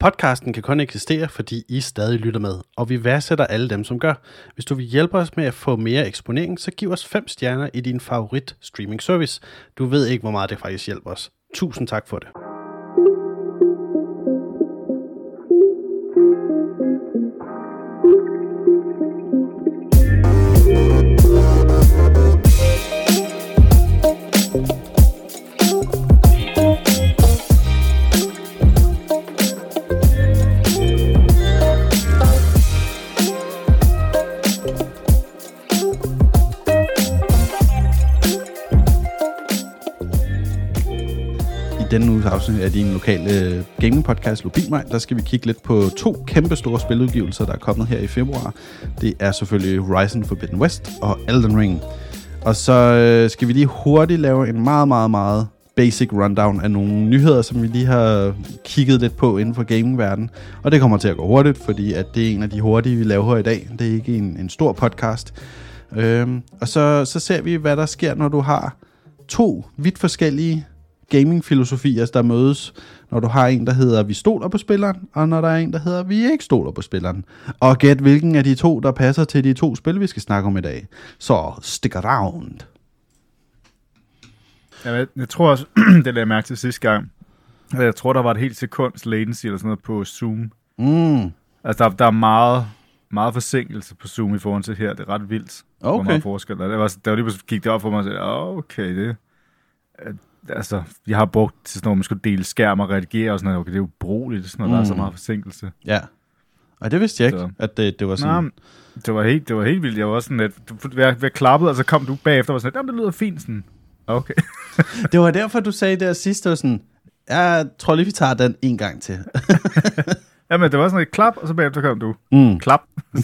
Podcasten kan kun eksistere, fordi I stadig lytter med, og vi værdsætter alle dem, som gør. Hvis du vil hjælpe os med at få mere eksponering, så giv os 5 stjerner i din favorit streaming service. Du ved ikke, hvor meget det faktisk hjælper os. Tusind tak for det. Din lokale øh, gaming podcast Lobimej, der skal vi kigge lidt på to kæmpe store spiludgivelser, der er kommet her i februar. Det er selvfølgelig Horizon Forbidden West og Elden Ring. Og så øh, skal vi lige hurtigt lave en meget, meget, meget basic rundown af nogle nyheder, som vi lige har kigget lidt på inden for gamingverdenen. Og det kommer til at gå hurtigt, fordi at det er en af de hurtige, vi laver her i dag. Det er ikke en, en stor podcast. Øhm, og så, så ser vi, hvad der sker, når du har to vidt forskellige gaming-filosofier, der mødes, når du har en, der hedder, vi stoler på spilleren, og når der er en, der hedder, vi ikke stoler på spilleren. Og gæt, hvilken af de to, der passer til de to spil, vi skal snakke om i dag. Så stick around. Jeg, jeg tror også, det lavede jeg mærke til sidste gang, jeg tror, der var et helt sekunds latency eller sådan noget på Zoom. Mm. Altså, der, der er meget, meget forsinkelse på Zoom i forhold til her. Det er ret vildt, okay. hvor meget forskel. Der var, der var lige gik det op for mig og sagde, okay, det, altså, jeg har brugt til sådan noget, man skulle dele skærm og redigere og sådan noget. Okay, det er jo brugeligt, sådan noget, mm. der er så mm. meget forsinkelse. Ja. Og det vidste jeg ikke, så. at det, det var sådan... Nej, det var helt, det var helt vildt. Jeg var sådan lidt... Jeg, jeg klappede, og så kom du bagefter og var sådan lidt, det lyder fint sådan. Okay. det var derfor, du sagde der sidst, var sådan, jeg tror lige, vi tager den en gang til. Jamen, det var sådan et klap, og så bagefter kom du. Mm. Klap.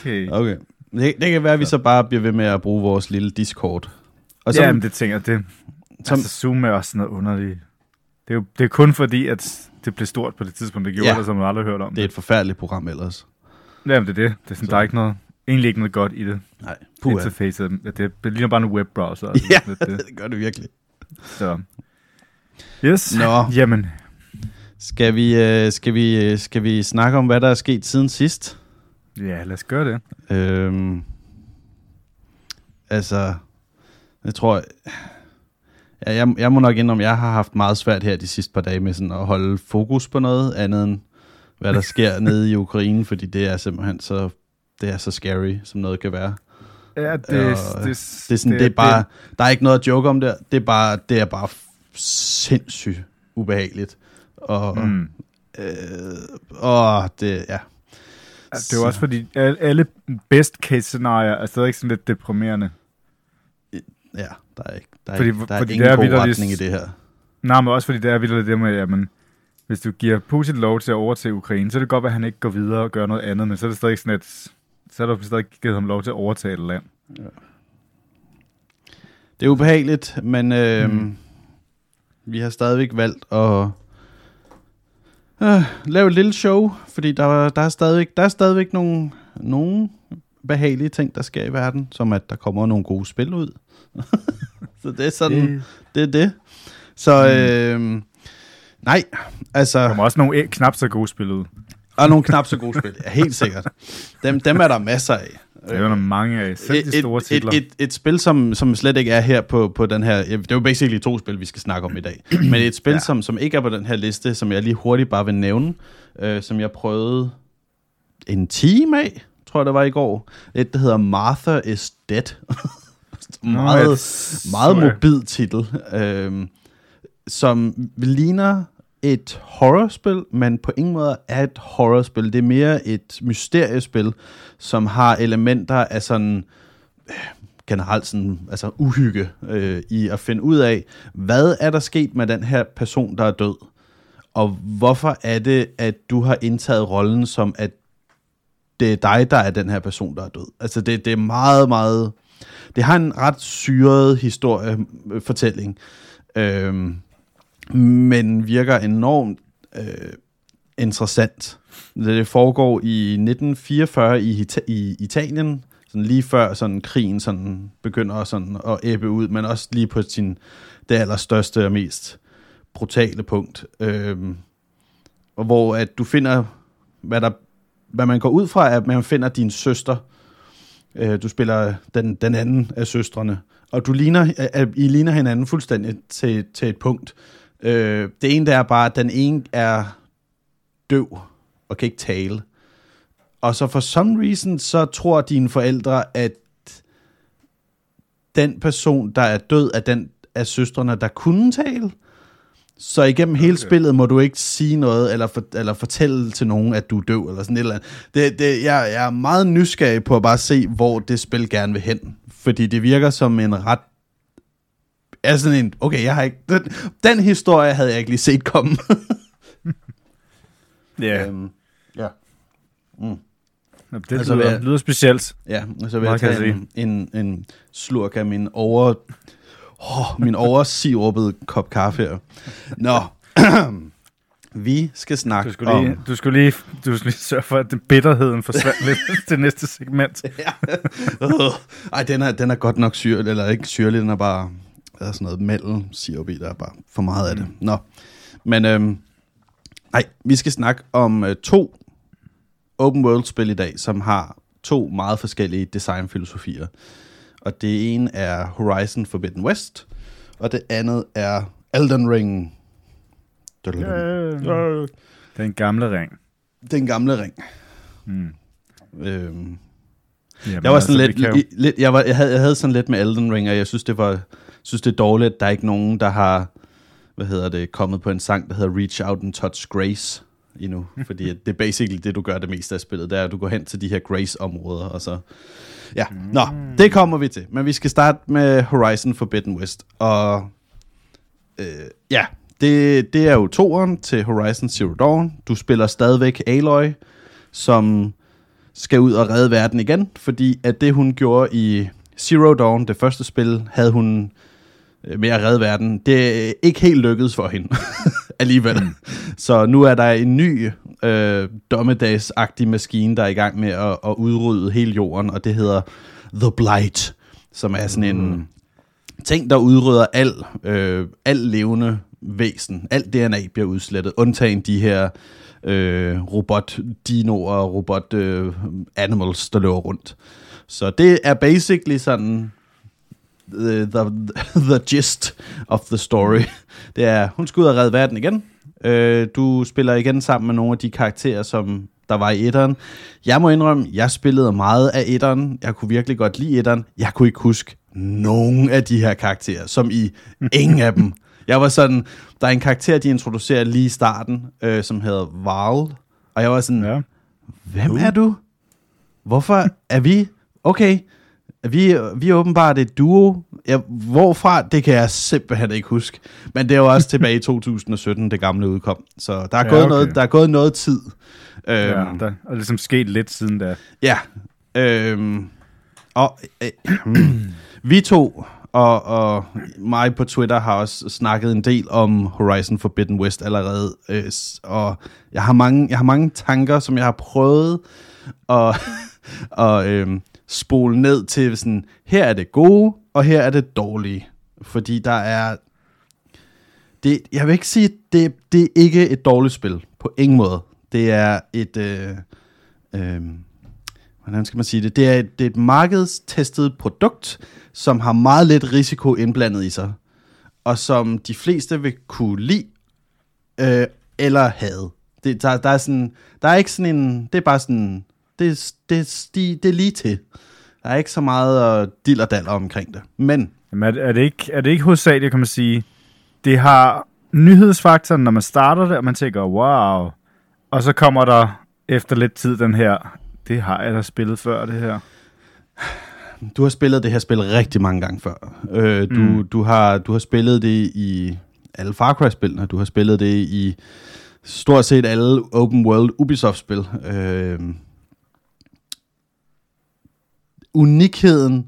okay. Okay. Det, det kan være, at vi så bare bliver ved med at bruge vores lille Discord. Og så, Jamen, det tænker jeg, det, som, altså, Zoom er også noget underligt. Det er jo det er kun fordi, at det blev stort på det tidspunkt, det gjorde ja, det, som man aldrig hørt om det. er et forfærdeligt program ellers. Jamen, det er det. det er sådan, der er ikke noget, egentlig ikke noget godt i det. Nej, puha. Interface, det, det ligner bare en webbrowser. Altså, ja, det, det. det gør det virkelig. Så. Yes, Nå. jamen. Skal vi, øh, skal, vi, øh, skal vi snakke om, hvad der er sket siden sidst? Ja, lad os gøre det. Øhm, altså, jeg tror... Ja, jeg, jeg må nok indrømme, jeg har haft meget svært her de sidste par dage med sådan at holde fokus på noget andet end, hvad der sker nede i Ukraine, fordi det er simpelthen så, det er så scary, som noget kan være. Ja, det, det, det, det, er sådan, det, det er bare, det. der er ikke noget at joke om der. Det er bare, det er bare sindssygt ubehageligt. Og, mm. øh, og det, ja. Det er jo også fordi, alle best case scenarier er stadig sådan lidt deprimerende. Ja, der er, ikke, der er, fordi, ikke, der er fordi ingen god retning i det her. Nej, men også fordi det er vildt det med, at man, hvis du giver Putin lov til at overtage Ukraine, så er det godt, at han ikke går videre og gør noget andet, men så er det stadig sådan, at så er der stadig givet ham lov til at overtage et land. Ja. Det er ubehageligt, men øh, mm. vi har stadigvæk valgt at øh, lave et lille show, fordi der, der, er, stadigvæk, der er stadigvæk nogle, nogle behagelige ting, der sker i verden, som at der kommer nogle gode spil ud. så det er sådan, det, det er det. Så mm. øh, nej, altså... Der kommer også nogle knap så gode spil ud. Og nogle knap så gode spil, ja, helt sikkert. Dem, dem er der masser af. Det er der mange af, selv de store et, titler. Et, et, et spil, som, som slet ikke er her på, på den her... Det er jo basically to spil, vi skal snakke om i dag. Men et spil, ja. som, som ikke er på den her liste, som jeg lige hurtigt bare vil nævne, øh, som jeg prøvede en time af, tror jeg det var i går. Et, der hedder Martha is Dead. meget, no, meget mobil titel, øh, som ligner et horrorspil, men på ingen måde er et horrorspil. Det er mere et mysteriespil, som har elementer af sådan øh, generelt sådan, altså uhygge øh, i at finde ud af, hvad er der sket med den her person, der er død? Og hvorfor er det, at du har indtaget rollen som, at det er dig, der er den her person, der er død? Altså det, det er meget, meget det har en ret syret historiefortælling, øh, men virker enormt øh, interessant. Det foregår i 1944 i, Ita- i Italien, sådan lige før sådan krigen sådan begynder sådan at æbbe ud, men også lige på sin det allerstørste og mest brutale punkt. Øh, hvor at du finder, hvad, der, hvad man går ud fra, at man finder din søster. Øh, Øh, du spiller den, den anden af søstrene, og du ligner, øh, øh, I ligner hinanden fuldstændig til, til et punkt. Øh, det ene der er bare, at den ene er døv og kan ikke tale. Og så for some reason, så tror dine forældre, at den person, der er død, er den af søstrene, der kunne tale. Så igennem hele Okay. spillet må du ikke sige noget, eller, for, eller fortælle til nogen, at du er døv, eller sådan et eller andet. Det, det, jeg, jeg er meget nysgerrig på at bare se, hvor det spil gerne vil hen. Fordi det virker som en ret... Er sådan en, okay, jeg har ikke... Den, den historie havde jeg ikke lige set komme. Ja, øhm, ja. det altså, lyder, specielt. Ja, og så vil jeg Meget kan tage jeg en, en, en slurk af min over... Oh, min oversirupede kop kaffe her. Nå, vi skal snakke Du skulle, lige, om... du, skulle lige, du skulle lige sørge for, at den bitterheden forsvandt lidt til næste segment. Ja. Ej, den er, den er godt nok syrlig, eller ikke syrlig, den er bare... Der er sådan noget mellem sirup i, der er bare for meget af det. Nå, men øhm, ej, vi skal snakke om øh, to open world spil i dag, som har to meget forskellige designfilosofier. Og det ene er Horizon Forbidden West, og det andet er Elden Ring. Den gamle ring. Den gamle ring. Mm. Øhm, Jamen, Jeg var sådan altså, lidt, kan jo- lidt jeg, var, jeg, havde, jeg havde sådan lidt med Elden Ring, og jeg synes, det var synes, det er dårligt, at der er ikke nogen, der har, hvad hedder det, kommet på en sang, der hedder Reach Out and Touch Grace endnu. Fordi det er basically det, du gør det meste af spillet, det er, at du går hen til de her Grace-områder, og så... Ja, nå, det kommer vi til. Men vi skal starte med Horizon Forbidden West. Og øh, ja, det, det er jo toeren til Horizon Zero Dawn. Du spiller stadigvæk Aloy, som skal ud og redde verden igen, fordi at det hun gjorde i Zero Dawn, det første spil, havde hun med at redde verden. Det er ikke helt lykkedes for hende alligevel. Mm. Så nu er der en ny øh, dommedagsagtig maskine, der er i gang med at, at udrydde hele jorden, og det hedder The Blight, som er sådan en ting, der udrydder al, øh, al levende væsen. Alt DNA bliver udslettet, undtagen de her øh, robot-dinoer og robot-animals, der løber rundt. Så det er basically sådan the, the, the gist of the story. Det er, hun skal ud og redde verden igen. Øh, du spiller igen sammen med nogle af de karakterer, som der var i etteren. Jeg må indrømme, jeg spillede meget af etteren. Jeg kunne virkelig godt lide etteren. Jeg kunne ikke huske nogen af de her karakterer, som i ingen af dem. Jeg var sådan, der er en karakter, de introducerer lige i starten, øh, som hedder Varl. Og jeg var sådan, Ja. Hvem er du? Hvorfor er vi... Okay, vi, vi er åbenbart et duo. Ja, hvorfra, det kan jeg simpelthen ikke huske. Men det er jo også tilbage i 2017, det gamle udkom. Så der er, Ja, gået, okay. noget, der er gået noget tid. Øhm, ja, der er ligesom sket lidt siden da. Ja. Øhm, og øh, vi to og, og mig på Twitter har også snakket en del om Horizon Forbidden West allerede. Øh, og jeg har, mange, jeg har mange tanker, som jeg har prøvet at, at øh, spole ned til sådan, her er det gode, og her er det dårlige. Fordi der er... Det, jeg vil ikke sige, det, det er ikke et dårligt spil. På ingen måde. Det er et... Øh, øh, hvordan skal man sige det? Det er et, det er et markedstestet produkt, som har meget lidt risiko indblandet i sig, og som de fleste vil kunne lide øh, eller have. Det, der, der, er sådan, der er ikke sådan en... Det er bare sådan... Det, det, sti- det er lige til. Der er ikke så meget uh, dill og daller omkring det. Men Jamen, er, er, det ikke, er det ikke hovedsageligt, kan man sige, det har nyhedsfaktoren, når man starter det, og man tænker, wow, og så kommer der efter lidt tid den her, det har jeg da spillet før, det her. Du har spillet det her spil rigtig mange gange før. Øh, du, mm. du, har, du har spillet det i alle Far Cry-spillene. Du har spillet det i stort set alle open world Ubisoft-spil. Øh, unikheden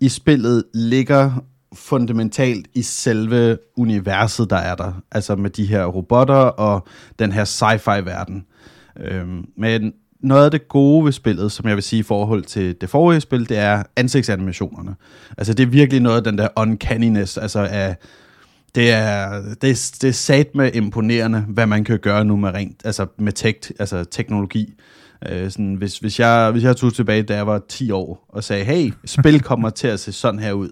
i spillet ligger fundamentalt i selve universet, der er der. Altså med de her robotter og den her sci-fi-verden. Øhm, men noget af det gode ved spillet, som jeg vil sige i forhold til det forrige spil, det er ansigtsanimationerne. Altså det er virkelig noget af den der uncanniness, altså af Det er, det, er, det er sat med imponerende, hvad man kan gøre nu med rent, altså med tech, altså teknologi. Øh, sådan, hvis, hvis, jeg, hvis jeg tog tilbage, da jeg var 10 år, og sagde, hey, spil kommer til at se sådan her ud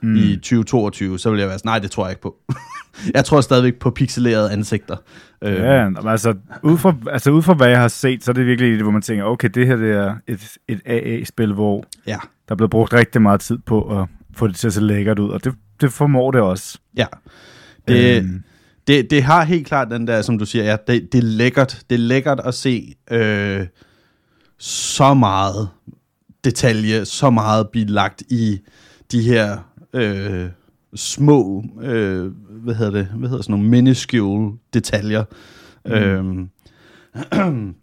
mm. i 2022, så ville jeg være sådan, nej, det tror jeg ikke på. jeg tror stadigvæk på pixelerede ansigter. Øh. Ja, altså ud, fra, altså ud fra hvad jeg har set, så er det virkelig det, hvor man tænker, okay, det her det er et, et AA-spil, hvor ja. der er blevet brugt rigtig meget tid på at få det til at se lækkert ud, og det, det formår det også. Ja, det, øhm. Det, det har helt klart den der, som du siger, ja, det, det er lækkert. Det er lækkert at se øh, så meget detalje, så meget blive lagt i de her øh, små, øh, hvad hedder det, hvad hedder sådan nogle minuscule detaljer. Mm. Øhm,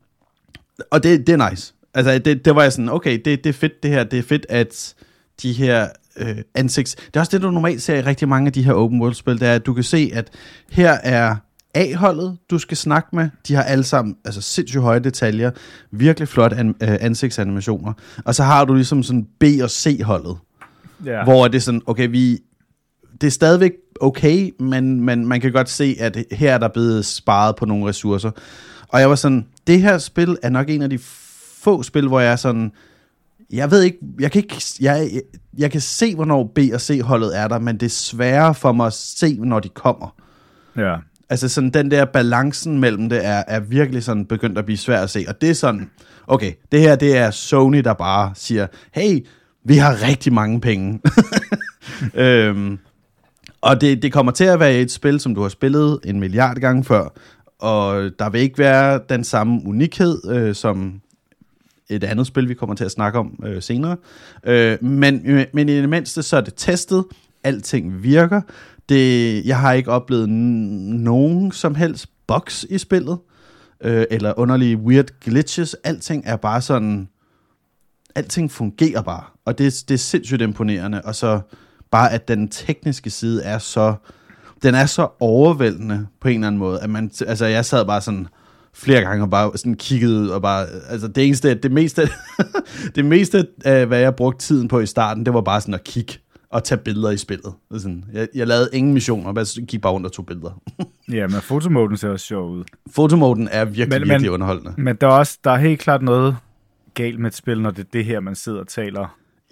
og det, det er nice. Altså, det, det var jeg sådan, okay, det, det er fedt det her, det er fedt, at de her øh, ansigts... Det er også det, du normalt ser i rigtig mange af de her open world-spil, det er, at du kan se, at her er A-holdet, du skal snakke med. De har alle sammen altså sindssygt høje detaljer, virkelig flot an, øh, ansigtsanimationer. Og så har du ligesom sådan B- og C-holdet, yeah. hvor det er sådan, okay, vi, det er stadigvæk okay, men, men man kan godt se, at her er der blevet sparet på nogle ressourcer. Og jeg var sådan, det her spil er nok en af de få spil, hvor jeg er sådan, jeg ved ikke, jeg kan ikke, jeg, jeg, jeg kan se, hvornår B og C holdet er der, men det er sværere for mig at se, når de kommer. Ja. Altså sådan den der balancen mellem det er, er virkelig sådan begyndt at blive svært at se. Og det er sådan, okay, det her det er Sony, der bare siger, hey, vi har rigtig mange penge. øhm, og det, det kommer til at være et spil, som du har spillet en milliard gange før, og der vil ikke være den samme unikhed, øh, som et andet spil, vi kommer til at snakke om øh, senere. Øh, men, øh, men i det mindste, så er det testet, alting virker. Det, jeg har ikke oplevet nogen som helst bugs i spillet, øh, eller underlige weird glitches. Alting er bare sådan, alting fungerer bare, og det, det er sindssygt imponerende, og så bare at den tekniske side er så, den er så overvældende på en eller anden måde, at man, altså jeg sad bare sådan, flere gange og bare sådan kiggede ud og bare, altså det eneste, det meste, det meste af, hvad jeg brugte tiden på i starten, det var bare sådan at kigge og tage billeder i spillet. Sådan, jeg, jeg lavede ingen missioner, jeg gik bare rundt og tog billeder. ja, men fotomoden ser også sjov ud. Fotomoden er virkelig, men, virkelig underholdende. Men der er også der er helt klart noget galt med et spil, når det er det her, man sidder og taler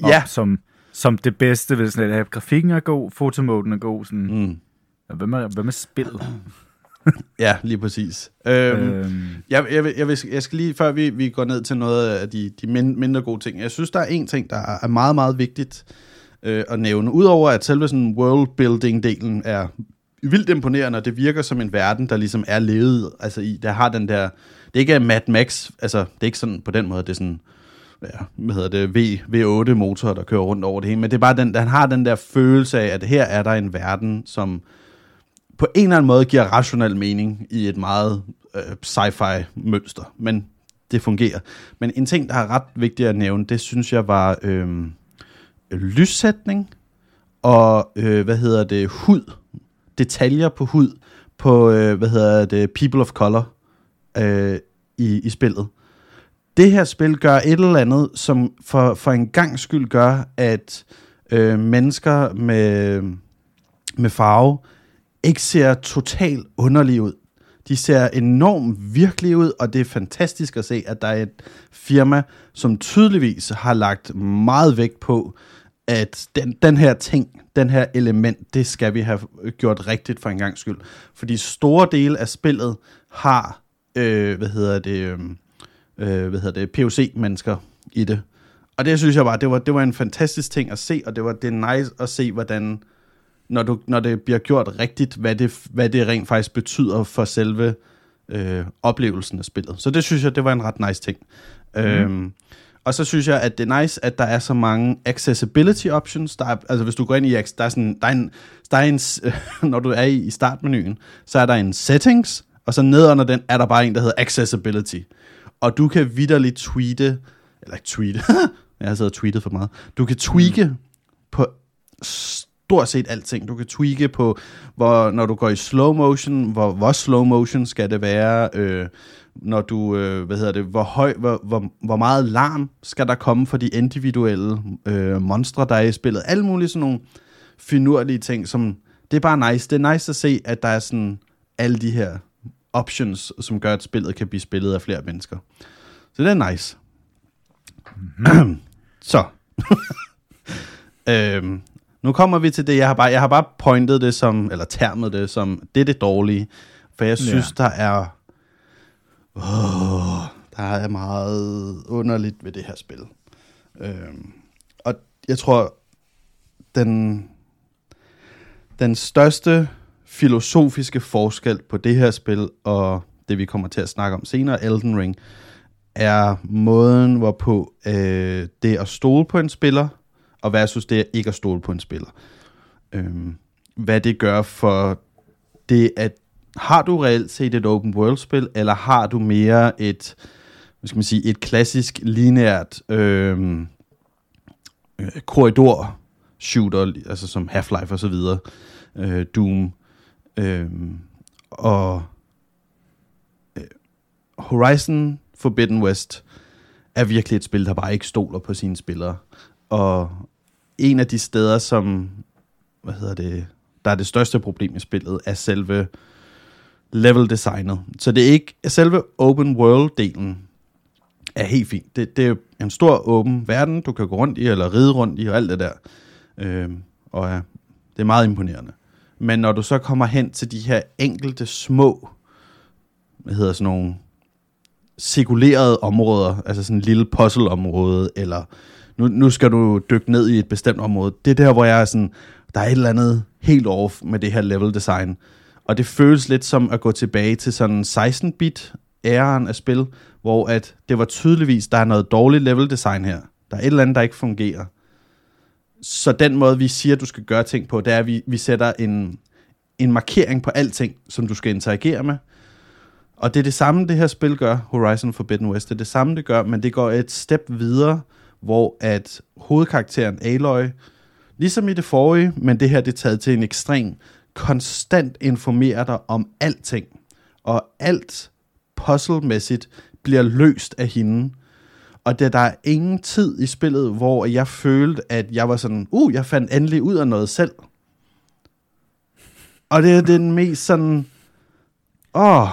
om, ja. som, som det bedste ved sådan at grafikken er god, fotomoden er god, sådan, mm. hvad, med, hvad med spillet? Ja, lige præcis. Øhm, øhm. Jeg, jeg, jeg, jeg skal lige, før vi, vi går ned til noget af de, de mindre gode ting, jeg synes, der er en ting, der er meget, meget vigtigt øh, at nævne. Udover at selve sådan worldbuilding-delen er vildt imponerende, og det virker som en verden, der ligesom er levet altså i, der har den der, det ikke er Mad Max, altså det er ikke sådan på den måde, det er sådan, ja, hvad hedder det, v, V8 motor, der kører rundt over det hele, men det er bare den, han har den der følelse af, at her er der en verden, som på en eller anden måde giver rationel mening i et meget øh, sci-fi mønster, men det fungerer. Men en ting, der er ret vigtig at nævne, det synes jeg var øh, lyssætning og, øh, hvad hedder det, hud. Detaljer på hud på, øh, hvad hedder det, People of Color øh, i, i spillet. Det her spil gør et eller andet, som for, for en gang skyld gør, at øh, mennesker med, med farve ikke ser totalt underlige ud. De ser enormt virkelige ud, og det er fantastisk at se, at der er et firma, som tydeligvis har lagt meget vægt på, at den, den her ting, den her element, det skal vi have gjort rigtigt for en gang skyld. Fordi store dele af spillet har, øh, hvad hedder det, øh, øh hvad hedder det, POC-mennesker i det. Og det synes jeg bare, det var, det var en fantastisk ting at se, og det var det nice at se, hvordan når, du, når det bliver gjort rigtigt, hvad det, hvad det rent faktisk betyder for selve øh, oplevelsen af spillet. Så det synes jeg, det var en ret nice ting. Mm. Øhm, og så synes jeg, at det er nice, at der er så mange accessibility options. Der er, altså hvis du går ind i, der er sådan, der er en, der er en, når du er i, i startmenuen, så er der en settings, og så ned under den er der bare en, der hedder accessibility. Og du kan vidderligt tweete, eller ikke tweete, jeg har siddet og tweetet for meget. Du kan tweake mm. på stort set alting. Du kan tweake på, hvor, når du går i slow motion, hvor, hvor slow motion skal det være, øh, når du, øh, hvad hedder det, hvor, høj, hvor, hvor, hvor meget larm skal der komme for de individuelle øh, monstre, der er i spillet. Alle mulige sådan nogle finurlige ting, som det er bare nice. Det er nice at se, at der er sådan alle de her options, som gør, at spillet kan blive spillet af flere mennesker. Så det er nice. Mm-hmm. så. øhm, nu kommer vi til det, jeg har bare, jeg har bare pointet det som, eller termet det som, det er det dårlige. For jeg synes, ja. der er, åh, der er meget underligt ved det her spil. Øhm, og jeg tror, den, den største filosofiske forskel på det her spil og det, vi kommer til at snakke om senere, Elden Ring, er måden, hvorpå øh, det at stole på en spiller, og versus det ikke at stole på en spiller. Øhm, hvad det gør for det, at har du reelt set et open world spil, eller har du mere et, hvad skal man sige, et klassisk lineært øhm, øh, korridor shooter, altså som Half-Life og så videre, øh, Doom, øh, og øh, Horizon Forbidden West er virkelig et spil, der bare ikke stoler på sine spillere. Og en af de steder, som hvad hedder det, der er det største problem i spillet, er selve level designet. Så det er ikke selve open world-delen er helt fint. Det, det er en stor åben verden, du kan gå rundt i, eller ride rundt i, og alt det der. Øh, og ja, det er meget imponerende. Men når du så kommer hen til de her enkelte små, hvad hedder sådan nogle, sekulerede områder, altså sådan en lille puzzle-område, eller nu, nu skal du dykke ned i et bestemt område. Det er der, hvor jeg er sådan, der er et eller andet helt off med det her level design. Og det føles lidt som at gå tilbage til sådan 16-bit æren af spil, hvor at det var tydeligvis, der er noget dårligt level design her. Der er et eller andet, der ikke fungerer. Så den måde, vi siger, du skal gøre ting på, det er, at vi, vi sætter en, en markering på alting, som du skal interagere med. Og det er det samme, det her spil gør, Horizon Forbidden West. Det er det samme, det gør, men det går et step videre, hvor at hovedkarakteren Aloy, ligesom i det forrige, men det her det er taget til en ekstrem, konstant informerer dig om alting. Og alt puzzlemæssigt bliver løst af hende. Og det, der er ingen tid i spillet, hvor jeg følte, at jeg var sådan, uh, jeg fandt endelig ud af noget selv. Og det er den mest sådan, åh.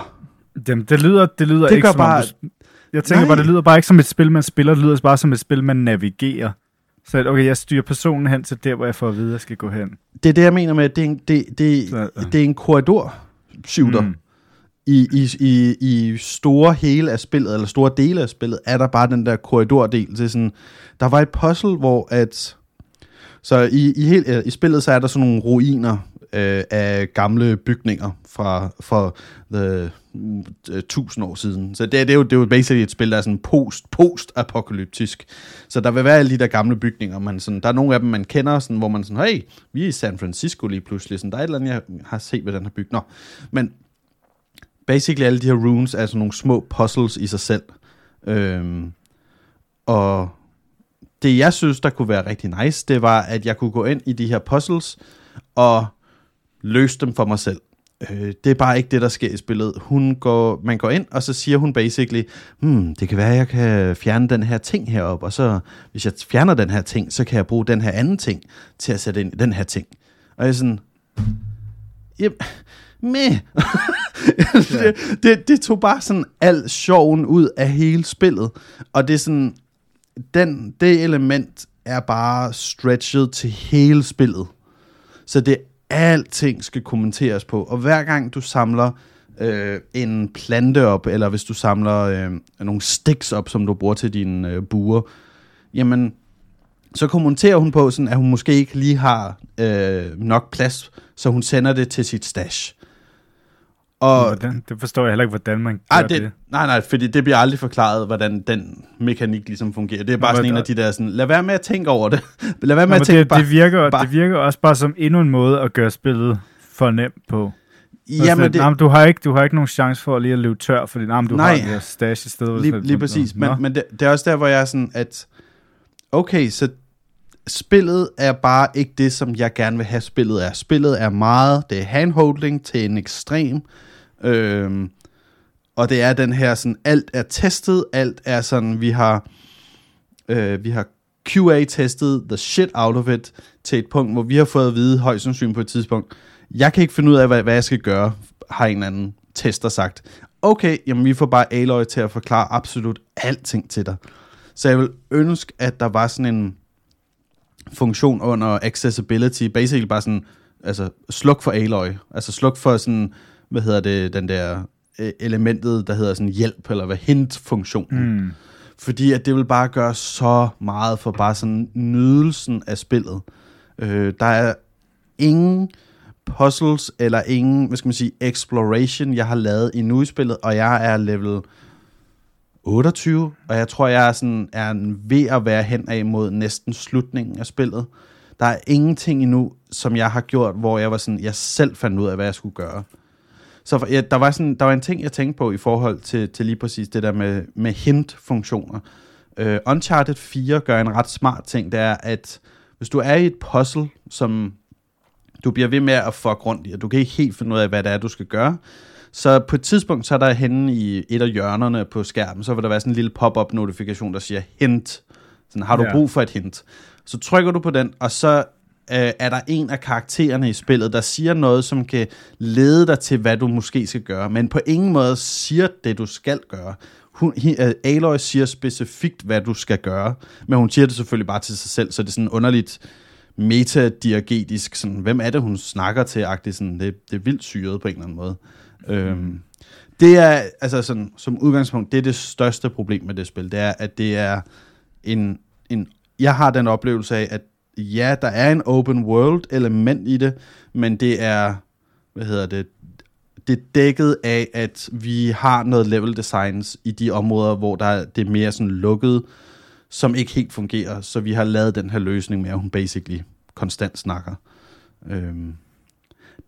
Jamen, det lyder, det lyder Det ikke gør som bare- om, du, jeg tænker Nej. bare, det lyder bare ikke som et spil, man spiller, det lyder bare som et spil, man navigerer. Så okay, jeg styrer personen hen til der, hvor jeg får at vide, at jeg skal gå hen. Det er det, jeg mener med, at det er en, det, det, Så, ja. det er en korridor-shooter. Mm. Mm. I, i, i, I store hele af spillet, eller store dele af spillet, er der bare den der korridordel. til sådan, der var et puzzle, hvor at... Så i, i, helt, øh, i spillet, så er der sådan nogle ruiner øh, af gamle bygninger fra, fra the, uh, øh, tusind år siden. Så det, det, er jo, det er jo basically et spil, der er sådan post, post-apokalyptisk. Så der vil være alle de der gamle bygninger. Man sådan, der er nogle af dem, man kender, sådan, hvor man sådan, hey, vi er i San Francisco lige pludselig. Sådan, der er et eller andet, jeg har set ved den her bygning. Nå, men basically alle de her runes er sådan nogle små puzzles i sig selv. Øhm, og det jeg synes, der kunne være rigtig nice, det var, at jeg kunne gå ind i de her puzzles og løse dem for mig selv. Øh, det er bare ikke det, der sker i spillet. Hun går, man går ind, og så siger hun basically, hmm, det kan være, jeg kan fjerne den her ting heroppe, og så hvis jeg fjerner den her ting, så kan jeg bruge den her anden ting til at sætte ind i den her ting. Og jeg er sådan, Jamen, meh. det, det, det tog bare sådan al sjoven ud af hele spillet. Og det er sådan, den, det element er bare stretchet til hele spillet. Så det alting skal kommenteres på. Og hver gang du samler øh, en plante op, eller hvis du samler øh, nogle sticks op, som du bruger til dine øh, buer, jamen, så kommenterer hun på, sådan, at hun måske ikke lige har øh, nok plads, så hun sender det til sit stash. Og, Hvordan, det forstår jeg heller ikke, hvordan man gør ej, det. det, nej, nej, fordi det bliver aldrig forklaret, hvordan den mekanik ligesom fungerer. Det er bare Nå, sådan en af de der sådan, lad være med at tænke over det. lad være med Nå, at tænke det, bare, det, virker, bare- det virker også bare som endnu en måde at gøre spillet for nemt på. Jamen, Jamen, det, det... Jamen, du, har ikke, du har ikke nogen chance for lige at løbe tør, fordi jamen, du Nej. har det stash i stedet. Lige, lige præcis. Men, men det, det er også der, hvor jeg er sådan, at okay, så spillet er bare ikke det, som jeg gerne vil have spillet er. Spillet er meget, det er handholding til en ekstrem, øhm, og det er den her sådan, alt er testet, alt er sådan, vi har, øh, vi har QA-testet the shit out of it, til et punkt, hvor vi har fået at vide, højst sandsynligt på et tidspunkt, Jeg kan ikke finde ud af, hvad, hvad jeg skal gøre, har en anden tester sagt. Okay, jamen vi får bare Aloy til at forklare absolut alting til dig. Så jeg vil ønske, at der var sådan en funktion under accessibility, basically bare sådan, altså sluk for Aloy, altså sluk for sådan, hvad hedder det, den der øh, elementet, der hedder sådan hjælp, eller hvad, hint-funktionen. Mm. Fordi at det vil bare gøre så meget for bare sådan nydelsen af spillet. Øh, der er ingen puzzles, eller ingen, hvad skal man sige, exploration, jeg har lavet endnu i spillet, og jeg er level 28, og jeg tror, jeg er, sådan, er ved at være hen af mod næsten slutningen af spillet. Der er ingenting endnu, som jeg har gjort, hvor jeg var sådan, jeg selv fandt ud af, hvad jeg skulle gøre. Så ja, der, var sådan, der var en ting, jeg tænkte på i forhold til, til lige præcis det der med, med hint-funktioner. Uh, Uncharted 4 gør en ret smart ting, det er, at hvis du er i et puzzle, som du bliver ved med at få rundt i, og du kan ikke helt finde ud af, hvad det er, du skal gøre, så på et tidspunkt, så er der henne i et af hjørnerne på skærmen, så vil der være sådan en lille pop-up notifikation, der siger hint. Sådan, har du Ja. brug for et hint? Så trykker du på den, og så øh, er der en af karaktererne i spillet, der siger noget, som kan lede dig til, hvad du måske skal gøre, men på ingen måde siger det, du skal gøre. Hun, he, uh, øh, Aloy siger specifikt, hvad du skal gøre, men hun siger det selvfølgelig bare til sig selv, så det er sådan underligt metadiagetisk, sådan, hvem er det, hun snakker til, agtigt, sådan, det, det er vildt syret på en eller anden måde. Øhm, det er, altså sådan, som udgangspunkt, det er det største problem med det spil, det er, at det er en, en, jeg har den oplevelse af, at ja, der er en open world element i det, men det er, hvad hedder det, det er dækket af, at vi har noget level designs i de områder, hvor der er, det er mere sådan lukket, som ikke helt fungerer, så vi har lavet den her løsning med, at hun basically konstant snakker. Øhm,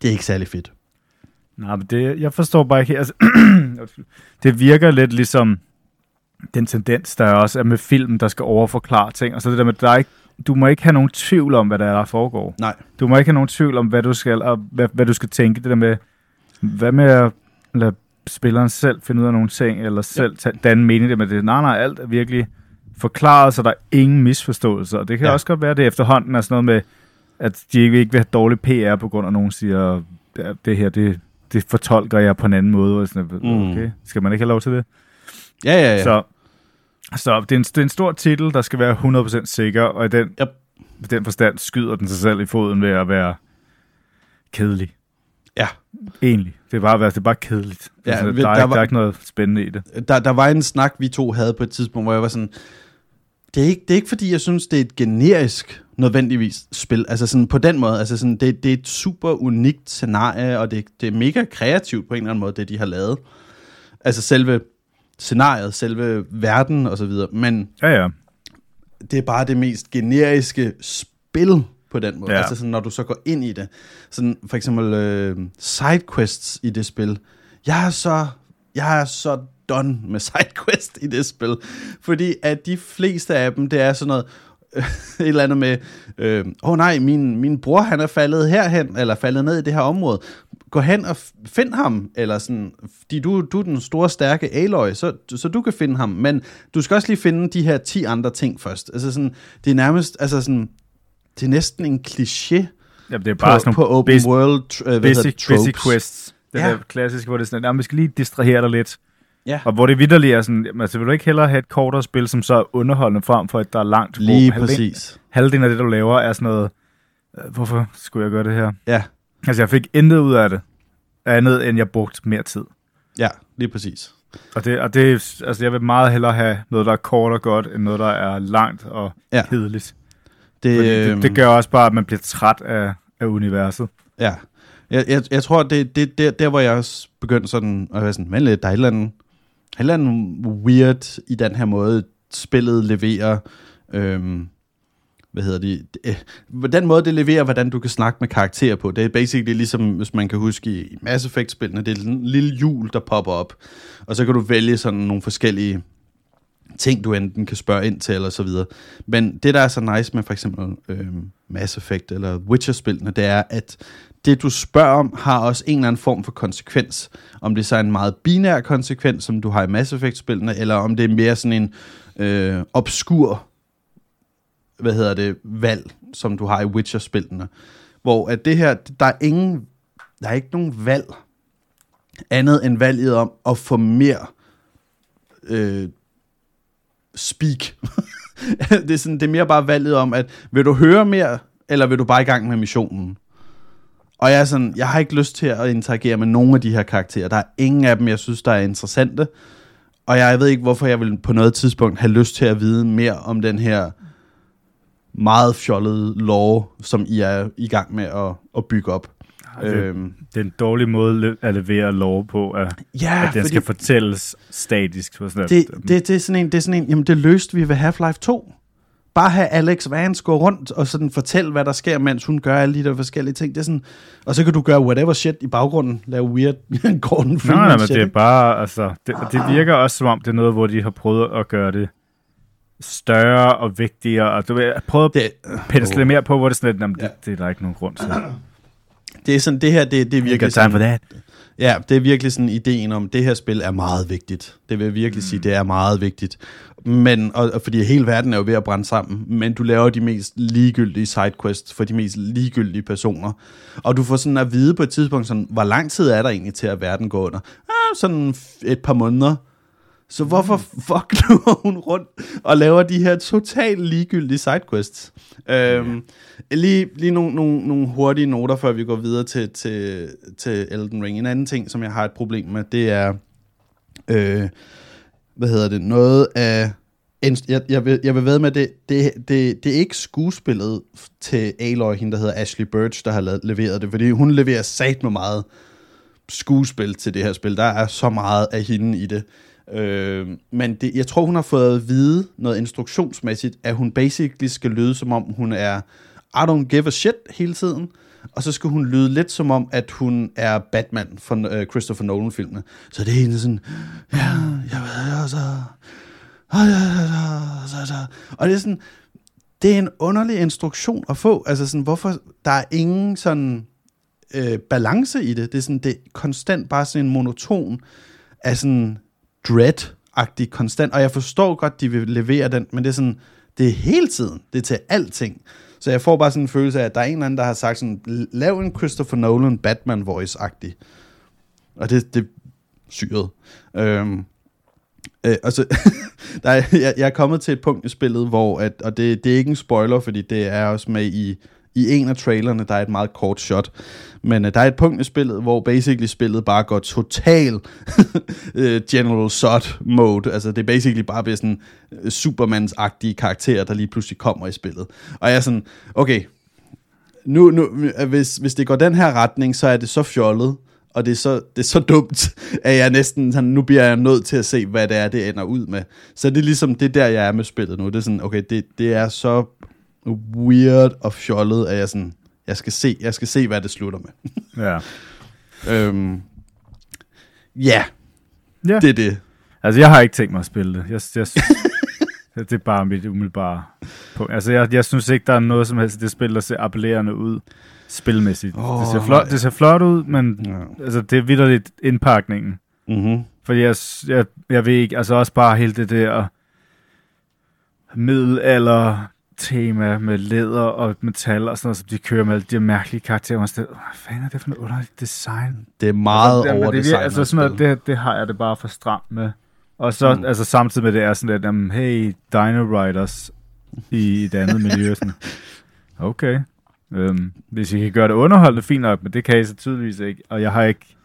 det er ikke særlig fedt. Nej, men det, jeg forstår bare ikke. Altså, det virker lidt ligesom den tendens, der også er med film, der skal overforklare ting. Og så det der med, der er ikke, du må ikke have nogen tvivl om, hvad der er, der foregår. Nej, Du må ikke have nogen tvivl om, hvad du skal, og hvad, hvad du skal tænke. Det der med, hvad med at lade spilleren selv finde ud af nogle ting, eller selv ja. danne mening det med det. Nej, nej, alt er virkelig forklaret, så der er ingen misforståelser. Og det kan Ja. også godt være, at det efterhånden er sådan noget med, at de ikke vil have dårlig PR, på grund af, at nogen siger, "Ja, det her, det, det fortolker jeg på en anden måde. Og sådan, Mm. okay, skal man ikke have lov til det? ja, ja, ja. Ja. Så, så det, er en, det er en stor titel, der skal være 100% sikker, og i den, Yep. i den forstand skyder den sig selv i foden ved at være kedelig. Ja. Egentlig. Det er bare, det er bare kedeligt. Ja, altså, der, er, der ikke, var- der er ikke noget spændende i det. der, der var en snak, vi to havde på et tidspunkt, hvor jeg var sådan, det er ikke, det er ikke fordi, jeg synes, det er et generisk nødvendigvis spil. Altså sådan på den måde. Altså sådan, det, det er et super unikt scenarie, og det, det er mega kreativt på en eller anden måde, det de har lavet. Altså selve scenariet, selve verden og så videre. Men Ja, ja. det er bare det mest generiske spil på den måde. Ja. Altså sådan, når du så går ind i det. Sådan for eksempel øh, sidequests i det spil. Jeg er så, jeg er så done med sidequest i det spil. Fordi at de fleste af dem, det er sådan noget, et eller andet med, åh øh, oh nej, min, min bror han er faldet herhen, eller faldet ned i det her område. Gå hen og find ham, eller sådan, fordi du, du er den store, stærke Aloy, så, så du kan finde ham. Men du skal også lige finde de her 10 andre ting først. Altså sådan, det er nærmest, altså sådan, det er næsten en kliché Jamen, det er på, bare sådan på open basic, world øh, hvad hedder basic, det, basic tropes. quests. Det Ja. ja. der klassiske, hvor det er sådan, at vi skal lige distrahere dig lidt. Ja. Og hvor det vidderligt er sådan, altså vil du ikke hellere have et kortere spil, som så er underholdende frem for, at der er langt. Lige halvdelen- præcis. Halvdelen af det, du laver, er sådan noget, øh, hvorfor skulle jeg gøre det her? Ja, Altså, jeg fik intet ud af det, andet end jeg brugte mere tid. ja, lige præcis. Og det, og det, altså, jeg vil meget hellere have noget, der er kort og godt, end noget, der er langt og Ja. kedeligt. Det, Fordi øhm, det, det gør også bare, at man bliver træt af, af universet. Ja. Jeg, jeg, jeg tror, det det der, der, hvor jeg også begyndte sådan at være sådan, men der er et eller andet, et eller andet weird i den her måde, spillet leverer, øhm, hvad hedder det, øh, eh, den måde, det leverer, hvordan du kan snakke med karakterer på, det er basically ligesom, hvis man kan huske i Mass Effect-spillene, det er en lille hjul, der popper op, og så kan du vælge sådan nogle forskellige ting, du enten kan spørge ind til, eller så videre. Men det, der er så nice med for eksempel øh, Mass Effect eller Witcher-spillene, det er, at det, du spørger om, har også en eller anden form for konsekvens. Om det så er en meget binær konsekvens, som du har i Mass Effect-spillene, eller om det er mere sådan en øh, obskur hvad hedder det, valg, som du har i Witcher-spillene. Hvor at det her, der er ingen der er ikke nogen valg, andet end valget om at få mere øh, speak. det, er sådan, det er mere bare valget om, at vil du høre mere, eller vil du bare i gang med missionen? Og jeg er sådan, jeg har ikke lyst til at interagere med nogen af de her karakterer. Der er ingen af dem, jeg synes, der er interessante. Og jeg ved ikke, hvorfor jeg vil på noget tidspunkt have lyst til at vide mere om den her meget fjollede lore, som I er i gang med at, at bygge op. Det, øhm, det er en dårlig måde at levere lov på, at, ja, at den skal fortælles statisk. For sådan det, det, det, er sådan en, det er sådan en, jamen det løste vi ved Half-Life 2. Bare have Alex Vance gå rundt og sådan fortælle, hvad der sker, mens hun gør alle de der forskellige ting. Det er sådan, og så kan du gøre whatever shit i baggrunden. Lave weird Gordon Freeman Nej, men shit, det er bare, altså, det, det virker også som om, det er noget, hvor de har prøvet at gøre det større og vigtigere, og du vil prøve at pensle uh, mere på, hvor det er sådan lidt, jamen, det, det, er der ikke nogen grund til. Det er sådan, det her, det, det er virkelig sådan, for that. Ja, det er virkelig sådan ideen om, det her spil er meget vigtigt. Det vil jeg virkelig mm. sige, det er meget vigtigt. Men, og, og fordi hele verden er jo ved at brænde sammen, men du laver de mest ligegyldige sidequests for de mest ligegyldige personer. Og du får sådan at vide på et tidspunkt, sådan, hvor lang tid er der egentlig til, at verden går under? Ah, sådan et par måneder. Så hvorfor fuck løber hun rundt og laver de her totalt ligegyldige sidequests? Øhm, lige lige nogle, nogle, nogle hurtige noter, før vi går videre til, til, til Elden Ring. En anden ting, som jeg har et problem med, det er, øh, hvad hedder det, noget af... Jeg, jeg, vil, jeg vil ved med, det, det, det, det er ikke skuespillet til Aloy, hende der hedder Ashley Birch, der har lavet, leveret det, fordi hun leverer sat med meget skuespil til det her spil. Der er så meget af hende i det. Øh, men det, jeg tror, hun har fået at vide noget instruktionsmæssigt, at hun basically skal lyde, som om hun er I don't give a shit hele tiden. Og så skal hun lyde lidt som om, at hun er Batman fra øh, Christopher Nolan-filmene. Så det er en sådan, ja, jeg ved, så... Og det er sådan, det er en underlig instruktion at få. Altså sådan, hvorfor der er ingen sådan øh, balance i det. Det er sådan, det er konstant bare sådan en monoton af sådan dread-agtig konstant, og jeg forstår godt, de vil levere den, men det er sådan, det er hele tiden, det er til alting. Så jeg får bare sådan en følelse af, at der er en eller anden, der har sagt sådan, lav en Christopher Nolan Batman voice-agtig. Og det, det er syret. Øhm, øh, altså, der er, jeg, jeg er kommet til et punkt i spillet, hvor, at, og det, det er ikke en spoiler, fordi det er også med i, i en af trailerne, der er et meget kort shot, men uh, der er et punkt i spillet, hvor basically spillet bare går total øh, General Zod mode. Altså det er basically bare bliver sådan øh, Supermans-agtige karakterer, der lige pludselig kommer i spillet. Og jeg er sådan, okay, nu, nu, hvis, hvis det går den her retning, så er det så fjollet, og det er så, det er så dumt, at jeg næsten sådan, nu bliver jeg nødt til at se, hvad det er, det ender ud med. Så det er ligesom, det der, jeg er med spillet nu. Det er sådan, okay, det, det er så weird og fjollet, at jeg sådan, jeg skal se, jeg skal se hvad det slutter med. ja. øhm, ja, ja, det er det. Altså, jeg har ikke tænkt mig at spille det. Jeg, jeg, det er bare mit umiddelbare punkt. Altså, jeg, jeg synes ikke, der er noget som helst det spil, der ser appellerende ud spilmæssigt. Oh, det, ser flot, det ser flot ud, men ja. altså, det er vidderligt indpakningen. Mm-hmm. Fordi jeg, jeg, jeg ved ikke, altså også bare hele det der middelalder tema med læder og metal og sådan noget, som de kører med alle de mærkelige karakterer. Hvad fanden er det for noget underligt design? Det er meget altså, over design. Altså sådan noget, det, det har jeg det bare for stramt med. Og så mm. altså, samtidig med det er sådan lidt, um, hey, Dino Riders i et andet miljø. Sådan. Okay. Um, hvis I kan gøre det underholdende, fint nok, men det kan I så tydeligvis ikke. Og jeg har ikke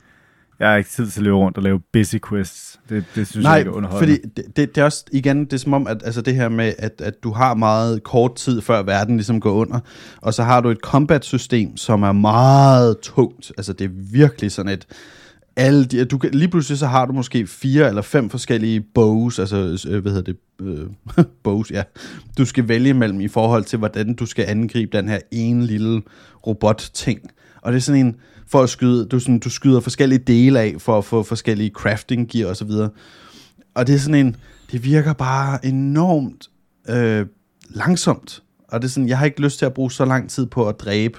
jeg har ikke tid til at løbe rundt og lave busy quests. Det, det synes Nej, jeg ikke er underholdende. fordi det, det, det er også, igen, det er som om, at altså det her med, at, at du har meget kort tid, før verden ligesom går under, og så har du et combat-system, som er meget tungt. Altså det er virkelig sådan et, alle de, du kan, lige pludselig så har du måske fire eller fem forskellige bows, altså, øh, hvad hedder det, øh, bows, ja, du skal vælge mellem i forhold til, hvordan du skal angribe den her ene lille robot-ting. Og det er sådan en, for at skyde, du, sådan, du skyder forskellige dele af, for at få forskellige crafting gear og så videre. Og det er sådan en, det virker bare enormt øh, langsomt. Og det er sådan, jeg har ikke lyst til at bruge så lang tid på at dræbe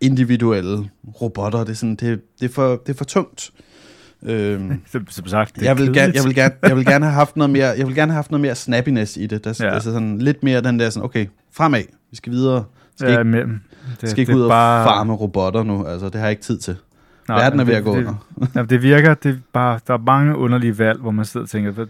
individuelle robotter. Det er sådan, det, det, er, for, det er for tungt. Øhm, som, som sagt, det jeg, vil gerne, jeg, vil gerne, jeg vil gerne have haft noget mere, jeg vil gerne have haft noget mere snappiness i det. Der, ja. Altså sådan lidt mere den der sådan, okay, fremad, vi skal videre. Skal ja, ikke, men, det, skal ikke det ud og bare... farme robotter nu, altså det har jeg ikke tid til. Nej, Verden er ved det- at gå det- under. Jamen, det virker, det er bare, der er mange underlige valg, hvor man sidder og tænker,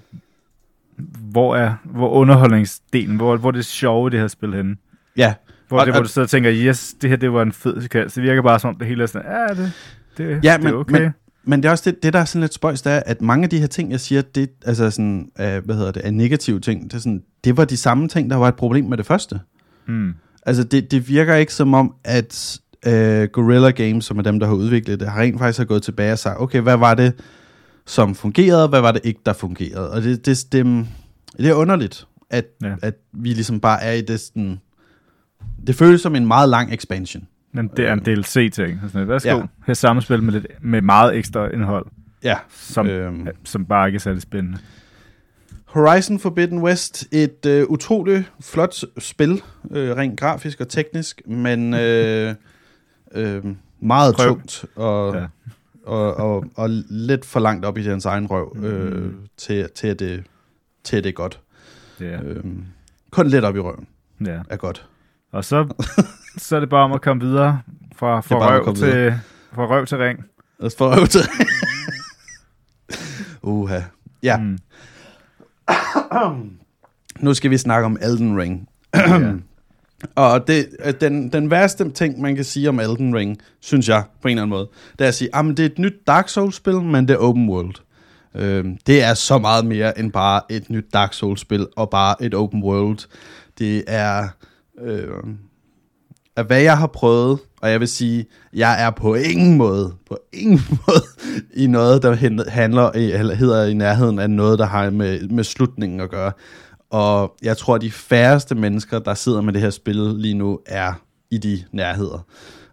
hvor er hvor underholdningsdelen, hvor, hvor er det sjove i det her spil henne? Ja, Hvor, Og- det, hvor og- du sidder og tænker, yes, det her det var en fed sekvens. Det virker bare som, om det hele er sådan, ja, det, det, Ja, det men- er okay. men- Men det er også det, det der er sådan lidt spøjs, det er, at mange af de her ting, jeg siger, det, altså sådan, uh, hvad hedder det, er negative ting, det, er sådan, det var de samme ting, der var et problem med det første. mm. Altså, det, det virker ikke som om, at uh, Guerrilla Games, som er dem, der har udviklet det, har rent faktisk har gået tilbage og sagt, okay, hvad var det, som fungerede, hvad var det ikke, der fungerede? Og det, det, det, det er underligt, at, Ja. at vi ligesom bare er i det sådan... Det føles som en meget lang expansion. Men det er en DLC-ting. Sådan, Værsgo, ja. Her samspil med, lidt, med meget ekstra indhold, Ja. som. Øhm. som bare ikke er særlig spændende. Horizon Forbidden West, et øh, utroligt flot spil, øh, rent grafisk og teknisk, men øh, øh, meget Prøv. tungt og, Ja. og, og, og lidt for langt op i dens egen røv, øh, Mm. til, til, at det, til at det er godt. Ja. Øh, kun lidt op i røven ja. er godt. Og så, så er det bare om at komme videre fra, fra, bare røv, til, fra røv til ring. Få øve til. Uha. Ja, mm. Nu skal vi snakke om Elden Ring. ja. Og det, øh, den, den værste ting, man kan sige om Elden Ring, synes jeg på en eller anden måde, det er at sige, at det er et nyt Dark Souls-spil, men det er open world. Øhm, det er så meget mere end bare et nyt Dark Souls-spil og bare et open world. Det er, øh, af hvad jeg har prøvet, og jeg vil sige, jeg er på ingen måde, på ingen måde i noget, der handler, eller hedder i nærheden af noget, der har med, med slutningen at gøre. Og jeg tror, at de færreste mennesker, der sidder med det her spil lige nu, er i de nærheder.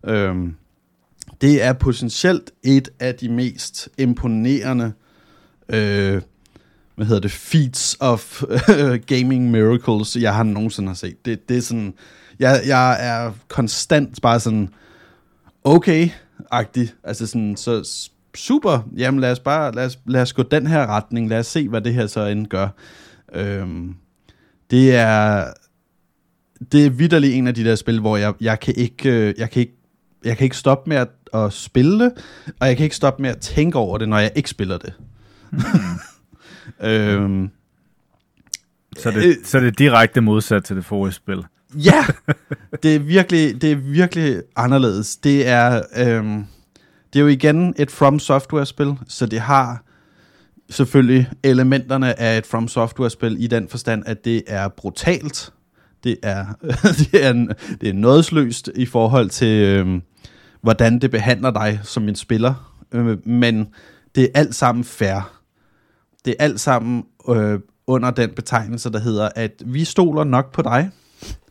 Øhm, det er potentielt et af de mest imponerende øh, hvad hedder det, feats of gaming miracles, jeg har nogensinde har set. Det, det er sådan, jeg, jeg er konstant bare sådan, okay-agtig, altså sådan, så super, jamen lad os bare, lad os, lad os gå den her retning, lad os se, hvad det her så end gør. Øhm, det er, det er vidderligt en af de der spil, hvor jeg, jeg kan ikke, øh, jeg kan ikke, jeg kan ikke stoppe med at, at spille det, og jeg kan ikke stoppe med at tænke over det, når jeg ikke spiller det. øhm, Så, det, så det er direkte modsat til det forrige spil. Ja, det er virkelig, det er virkelig anderledes. Det er, øhm, det er jo igen et From Software-spil, så det har selvfølgelig elementerne af et From Software-spil i den forstand, at det er brutalt. Det er, det er, det er nådesløst i forhold til, øhm, hvordan det behandler dig som en spiller. Øh, men det er alt sammen fair. Det er alt sammen øh, under den betegnelse, der hedder, at vi stoler nok på dig.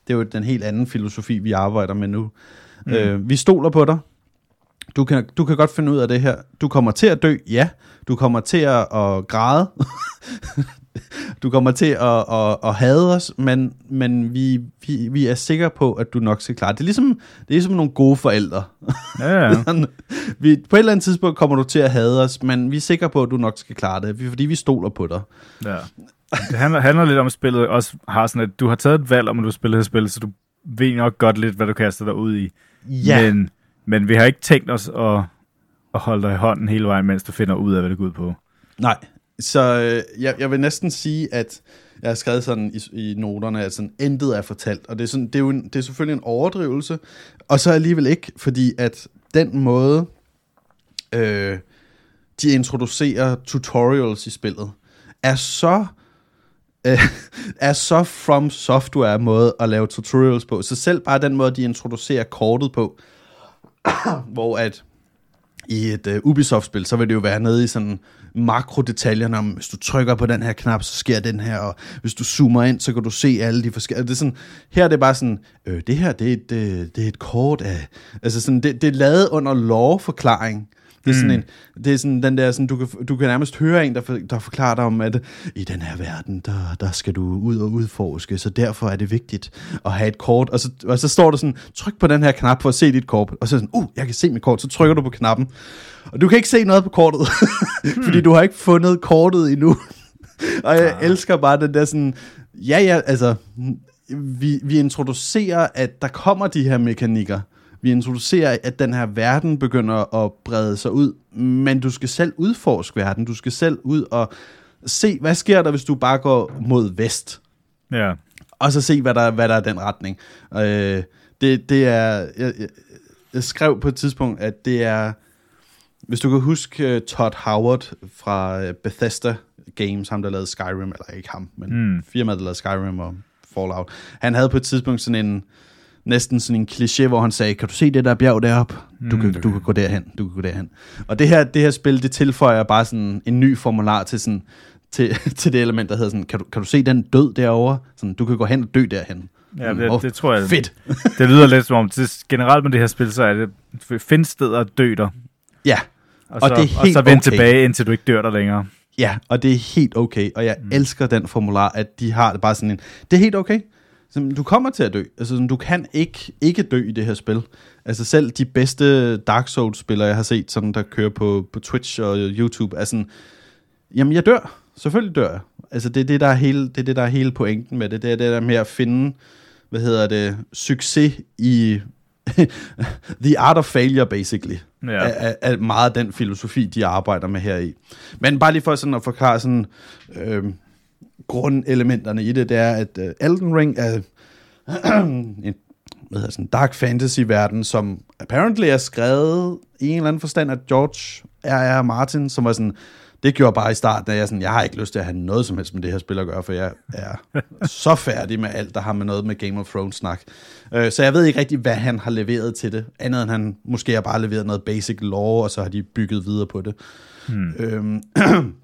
Det er jo den helt anden filosofi, vi arbejder med nu. Mm. Øh, vi stoler på dig. Du kan, du kan godt finde ud af det her. Du kommer til at dø, ja. Du kommer til at, at græde. du kommer til at, at, at hade os, men, men vi, vi, vi er sikre på, at du nok skal klare det. Det er ligesom, det er ligesom nogle gode forældre. Ja, ja. Vi, på et eller andet tidspunkt kommer du til at hade os, men vi er sikre på, at du nok skal klare det, fordi vi stoler på dig. ja. Det handler, handler lidt om, at spillet også har sådan, at du har taget et valg om, at du spiller det spil, så du ved nok godt lidt, hvad du kaster dig ud i. Men, men vi har ikke tænkt os at, at holde dig i hånden hele vejen, mens du finder ud af, hvad det går ud på. Nej, så øh, jeg, jeg vil næsten sige, at jeg har skrevet sådan i, i noterne, at sådan, intet er fortalt. Og det er, sådan, det, er jo en, det er selvfølgelig en overdrivelse, og så alligevel ikke, fordi at den måde, øh, de introducerer tutorials i spillet, er så øh, er så from software måde at lave tutorials på. Så selv bare den måde, de introducerer kortet på, hvor at i et uh, Ubisoft-spil, så vil det jo være nede i sådan makrodetaljerne om, hvis du trykker på den her knap, så sker den her, og hvis du zoomer ind, så kan du se alle de forskellige. Det er sådan, her er det bare sådan, øh, det her, det er et, øh, det er et kort af, altså sådan, det, det er lavet under lovforklaring. Det er, sådan en, det er sådan den der, sådan, du, kan, du kan nærmest høre en, der, for, der forklarer dig om, at i den her verden, der, der skal du ud og udforske, så derfor er det vigtigt at have et kort. Og så, og så står der sådan, tryk på den her knap for at se dit kort. Og så er det sådan, uh, jeg kan se mit kort. Så trykker du på knappen. Og du kan ikke se noget på kortet, fordi du har ikke fundet kortet endnu. og jeg elsker bare den der sådan, ja ja, altså, vi, vi introducerer, at der kommer de her mekanikker, Vi introducerer, at den her verden begynder at brede sig ud, men du skal selv udforske verden. Du skal selv ud og se, hvad sker der, hvis du bare går mod vest? Ja. Og så se, hvad der, hvad der er den retning. Øh, det, det er... Jeg, jeg, jeg skrev på et tidspunkt, at det er... Hvis du kan huske uh, Todd Howard fra uh, Bethesda Games, ham der lavede Skyrim, eller ikke ham, men mm. firmaet, der lavede Skyrim og Fallout. Han havde på et tidspunkt sådan en, næsten sådan en kliché, hvor han sagde, kan du se det der bjerg deroppe? Du, kan, du kan gå derhen, du kan gå derhen. Og det her, det her spil, det tilføjer bare sådan en ny formular til sådan, til, til det element, der hedder sådan, kan du, kan du se den død derovre? Sådan, du kan gå hen og dø derhen. Ja, det, oh, det tror jeg. Fedt. det lyder lidt som om, det, generelt med det her spil, så er det, find steder at dø der. Ja, og, og så, det er helt og så vend okay. tilbage, indtil du ikke dør der længere. Ja, og det er helt okay, og jeg mm. elsker den formular, at de har det bare sådan en, det er helt okay. Du kommer til at dø. Altså, du kan ikke, ikke dø i det her spil. Altså selv de bedste Dark Souls-spillere, jeg har set, sådan, der kører på, på Twitch og YouTube, er sådan, jamen jeg dør. Selvfølgelig dør jeg. Altså det er det, der er hele, det er det, der er hele pointen med det. Det er det der med at finde, hvad hedder det, succes i the art of failure, basically. Ja. Er, er meget af den filosofi, de arbejder med her i. Men bare lige for sådan at forklare sådan, øh, grundelementerne i det, det er, at uh, Elden Ring er en hvad hedder sådan, dark fantasy-verden, som apparently er skrevet i en eller anden forstand af George R.R. Martin, som var sådan, det gjorde bare i starten, at jeg, sådan, jeg har ikke lyst til at have noget som helst med det her spil at gøre, for jeg er så færdig med alt, der har med noget med Game of Thrones snak. Uh, så jeg ved ikke rigtig, hvad han har leveret til det, andet end han måske har bare leveret noget basic lore, og så har de bygget videre på det. Hmm. Øhm,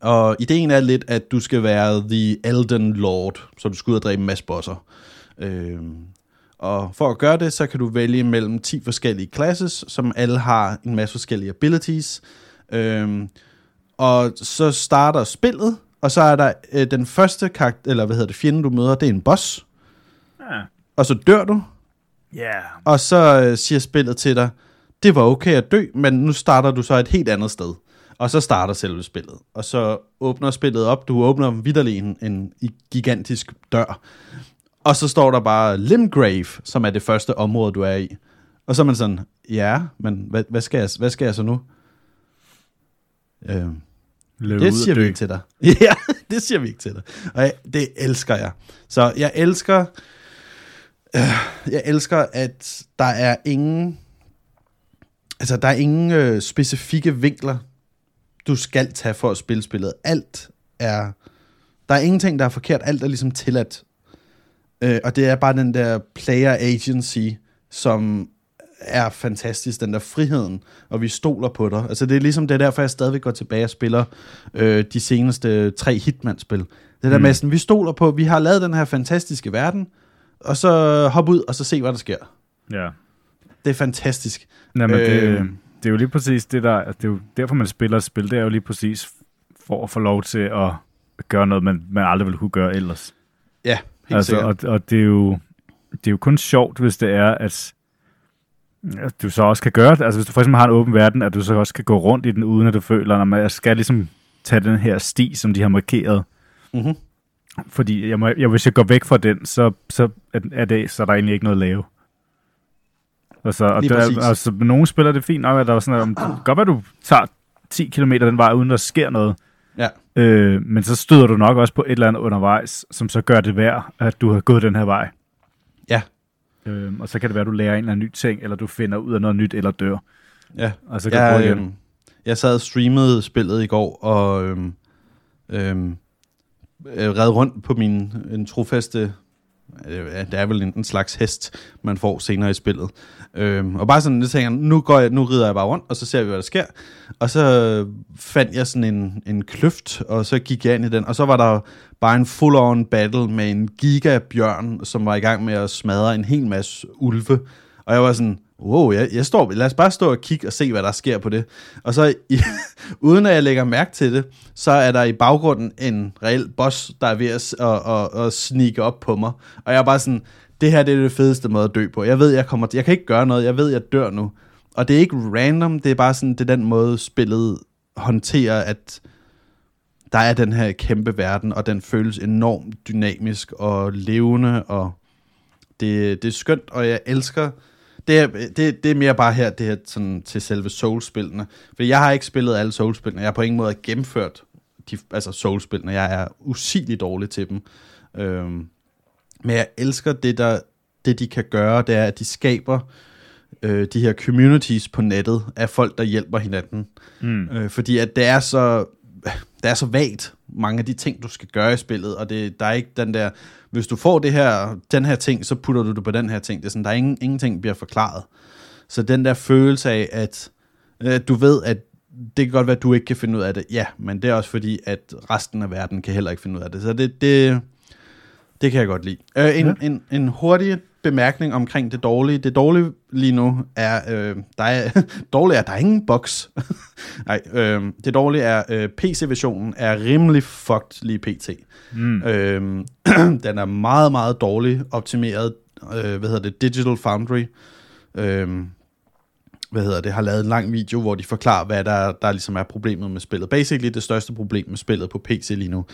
og ideen er lidt, at du skal være The Elden Lord, så du skal ud og dræbe en masse bosser. Øhm, og for at gøre det, så kan du vælge mellem 10 forskellige classes, som alle har en masse forskellige abilities. Øhm, og så starter spillet, og så er der øh, den første karakter, eller hvad hedder det, fjende du møder, det er en boss. Ja. Og så dør du. Ja. Yeah. Og så øh, siger spillet til dig, det var okay at dø, men nu starter du så et helt andet sted. Og så starter selve spillet. Og så åbner spillet op. Du åbner vidderlig en, en gigantisk dør. Og så står der bare Limgrave, som er det første område, du er i. Og så er man sådan, ja, men hvad, hvad, skal, jeg, hvad skal jeg så nu? Øh, det siger vi ikke til dig. ja, det siger vi ikke til dig. Og jeg, det elsker jeg. Så jeg elsker, øh, jeg elsker, at der er ingen, altså der er ingen øh, specifikke vinkler, du skal tage for at spille spillet. Alt er, der er ingenting, der er forkert. Alt er ligesom tilladt. Øh, og det er bare den der player agency, som er fantastisk, den der friheden, og vi stoler på dig. Altså det er ligesom det er derfor, jeg stadigvæk går tilbage og spiller øh, de seneste tre Hitman-spil. Det der mm. med sådan, vi stoler på, vi har lavet den her fantastiske verden, og så hop ud, og så se, hvad der sker. Ja. Det er fantastisk. Jamen, øh, det, det er jo lige præcis det der, altså, det er jo derfor, man spiller et spil, det er jo lige præcis for at få lov til at gøre noget, man, man aldrig ville kunne gøre ellers. Ja, helt altså, sikkert. Og, og det, er jo, det er jo kun sjovt, hvis det er, at du så også kan gøre det. Altså hvis du for eksempel har en åben verden, at du så også kan gå rundt i den, uden at du føler, at man skal ligesom tage den her sti, som de har markeret. Mm-hmm. Fordi jeg må, jeg, hvis jeg går væk fra den, så, så er, det, så er der egentlig ikke noget at lave. Altså, og der, altså, nogle spiller det fint nok, at der var sådan, at det godt være, du tager 10 km den vej, uden der sker noget. Ja. Øh, men så støder du nok også på et eller andet undervejs, som så gør det værd, at du har gået den her vej. Ja. Øh, og så kan det være, at du lærer en eller anden ny ting, eller du finder ud af noget nyt, eller dør. Ja. Og så kan ja, du øhm, Jeg sad og streamede spillet i går, og øhm, øhm, red rundt på min en trofaste det er vel en, en slags hest, man får senere i spillet. Øhm, og bare sådan, det tænker jeg, nu, går jeg, nu rider jeg bare rundt, og så ser vi, hvad der sker. Og så fandt jeg sådan en, en kløft, og så gik jeg ind i den, og så var der bare en full-on battle med en gigabjørn, som var i gang med at smadre en hel masse ulve. Og jeg var sådan, wow, jeg, jeg står, lad os bare stå og kigge og se, hvad der sker på det. Og så, i, uden at jeg lægger mærke til det, så er der i baggrunden en reel boss, der er ved at, at, at, at snige op på mig. Og jeg er bare sådan, det her det er det fedeste måde at dø på. Jeg ved, jeg kommer, jeg kan ikke gøre noget, jeg ved, jeg dør nu. Og det er ikke random, det er bare sådan, det er den måde, spillet håndterer, at der er den her kæmpe verden, og den føles enormt dynamisk og levende, og det, det er skønt, og jeg elsker det, er, det, det er mere bare her, det her sådan, til selve Souls-spillene. For jeg har ikke spillet alle Souls-spillene. Jeg har på ingen måde gennemført de, altså Souls-spillene. Jeg er usigeligt dårlig til dem. Øhm, men jeg elsker det, der, det, de kan gøre, det er, at de skaber øh, de her communities på nettet af folk, der hjælper hinanden. Mm. Øh, fordi at det er så det er så vagt, mange af de ting, du skal gøre i spillet, og det, der er ikke den der, hvis du får det her, den her ting, så putter du det på den her ting. Det er sådan, der er ingen, ingenting bliver forklaret. Så den der følelse af, at øh, du ved, at det kan godt være, at du ikke kan finde ud af det. Ja, men det er også fordi, at resten af verden kan heller ikke finde ud af det. Så det, det, det kan jeg godt lide. Øh, en, ja. en, en hurtig bemærkning omkring det dårlige. Det dårlige lige nu er, øh, der er, dårligt er, der er ingen box. Nej, øh, det dårlige er, øh, PC-versionen er rimelig fucked lige pt. Mm. Øh, den er meget, meget dårlig optimeret, øh, hvad hedder det, Digital Foundry. Øh, hvad hedder det, har lavet en lang video, hvor de forklarer, hvad der, der ligesom er problemet med spillet. Basically, det største problem med spillet på PC lige nu,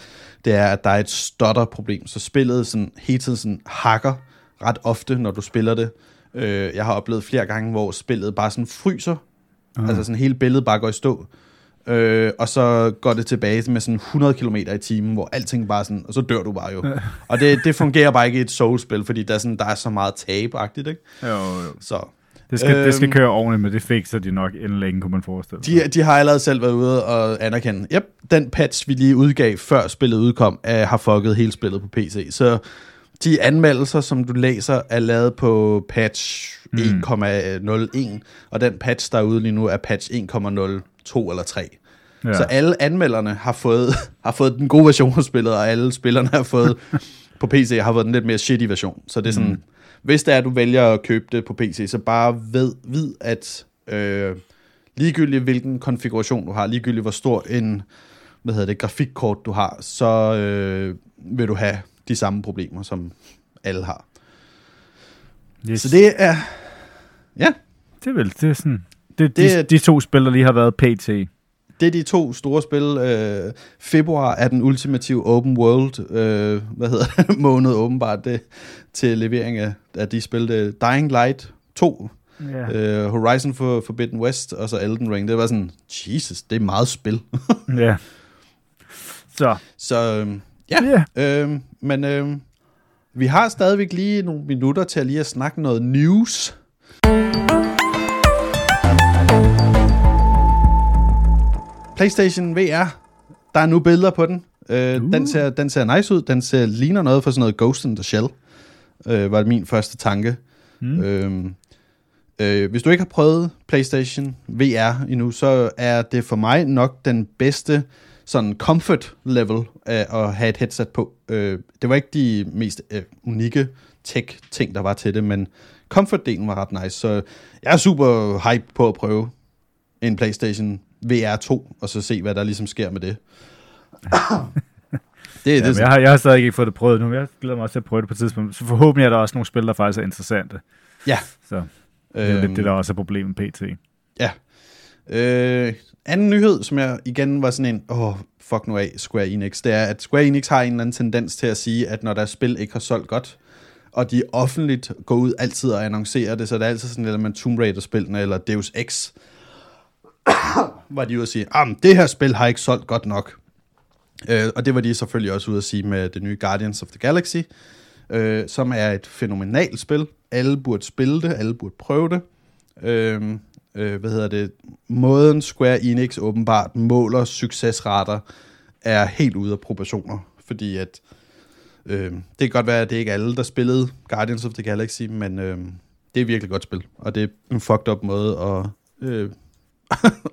det er, at der er et stutter-problem, så spillet sådan, hele tiden sådan hakker ret ofte, når du spiller det. Øh, jeg har oplevet flere gange, hvor spillet bare sådan fryser, uh. altså sådan hele billedet bare går i stå. Øh, og så går det tilbage med sådan 100 km i timen, hvor alting bare sådan, og så dør du bare jo. og det, det fungerer bare ikke i et soul-spil, fordi der er, sådan, der er så meget tabagtigt, ikke? Jo, jo. Så, det skal, øhm, det skal øhm, køre ordentligt, men det fikser de nok inden længe, kunne man forestille sig. De, de har allerede selv været ude og anerkende, yep, den patch, vi lige udgav, før spillet udkom, er, har fucket hele spillet på PC. Så de anmeldelser, som du læser, er lavet på patch mm. 1,01, og den patch, der er ude lige nu, er patch 1,02 eller 3. Ja. Så alle anmelderne har fået, har fået den gode version af spillet, og alle spillerne har fået på PC har fået den lidt mere shitty version. Så det er sådan, mm. hvis det er, at du vælger at købe det på PC, så bare ved, vid, at øh, ligegyldigt hvilken konfiguration du har, ligegyldigt hvor stor en hvad hedder det, grafikkort du har, så øh, vil du have de samme problemer, som alle har. Yes. Så det er... Ja. Det er vel, det er sådan... Det, det, de, de to spil, der lige har været PT. Det er de to store spil. Øh, februar er den ultimative open world, øh, hvad hedder det, måned åbenbart, det, til levering af, af de spil. Dying Light 2, yeah. øh, Horizon for Forbidden West, og så Elden Ring. Det var sådan, Jesus, det er meget spil. ja. Så. Så, øhm, Ja, yeah. øh, men øh, vi har stadigvæk lige nogle minutter til at lige at snakke noget news. PlayStation VR, der er nu billeder på den. Øh, uh. den, ser, den ser nice ud. Den ser, ligner noget for sådan noget Ghost in the Shell, øh, var min første tanke. Mm. Øh, øh, hvis du ikke har prøvet PlayStation VR endnu, så er det for mig nok den bedste sådan comfort level af at have et headset på. Øh, det var ikke de mest øh, unikke tech-ting, der var til det, men comfort-delen var ret nice, så jeg er super hype på at prøve en PlayStation VR 2, og så se, hvad der ligesom sker med det. det, ja, det jeg, har, jeg har stadig ikke fået det prøvet nu, jeg glæder mig også til at prøve det på et tidspunkt. Så forhåbentlig er der også nogle spil, der faktisk er interessante. Ja. Så det er øhm, lidt det, der også er problemet PT. Ja. Øh, anden nyhed, som jeg igen var sådan en, åh, oh, fuck nu af Square Enix, det er, at Square Enix har en eller anden tendens til at sige, at når deres spil ikke har solgt godt, og de offentligt går ud altid og annoncerer det, så det er altid sådan, at man Tomb Raider-spillene, eller Deus Ex, var de ude at sige, at det her spil har ikke solgt godt nok. Øh, og det var de selvfølgelig også ude at sige med det nye Guardians of the Galaxy, øh, som er et fænomenalt spil. Alle burde spille det, alle burde prøve det. Øh, øh, hvad hedder det, måden Square Enix åbenbart måler succesrater, er helt ude af proportioner, fordi at øh, det kan godt være, at det ikke er alle, der spillede Guardians of the Galaxy, men øh, det er virkelig godt spil, og det er en fucked up måde at, øh,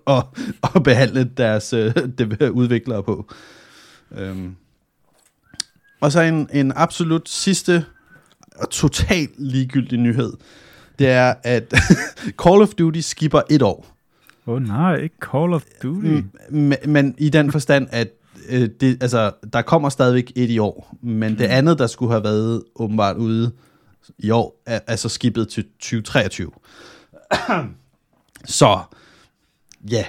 at, at behandle deres øh, udviklere på. Øh. Og så en, en absolut sidste og totalt ligegyldig nyhed det er, at Call of Duty skipper et år. Åh oh, nej, ikke Call of Duty. Men, men i den forstand, at øh, det, altså, der kommer stadigvæk et i år, men mm. det andet, der skulle have været åbenbart ude i år, er, er så skibet til 2023. så, ja.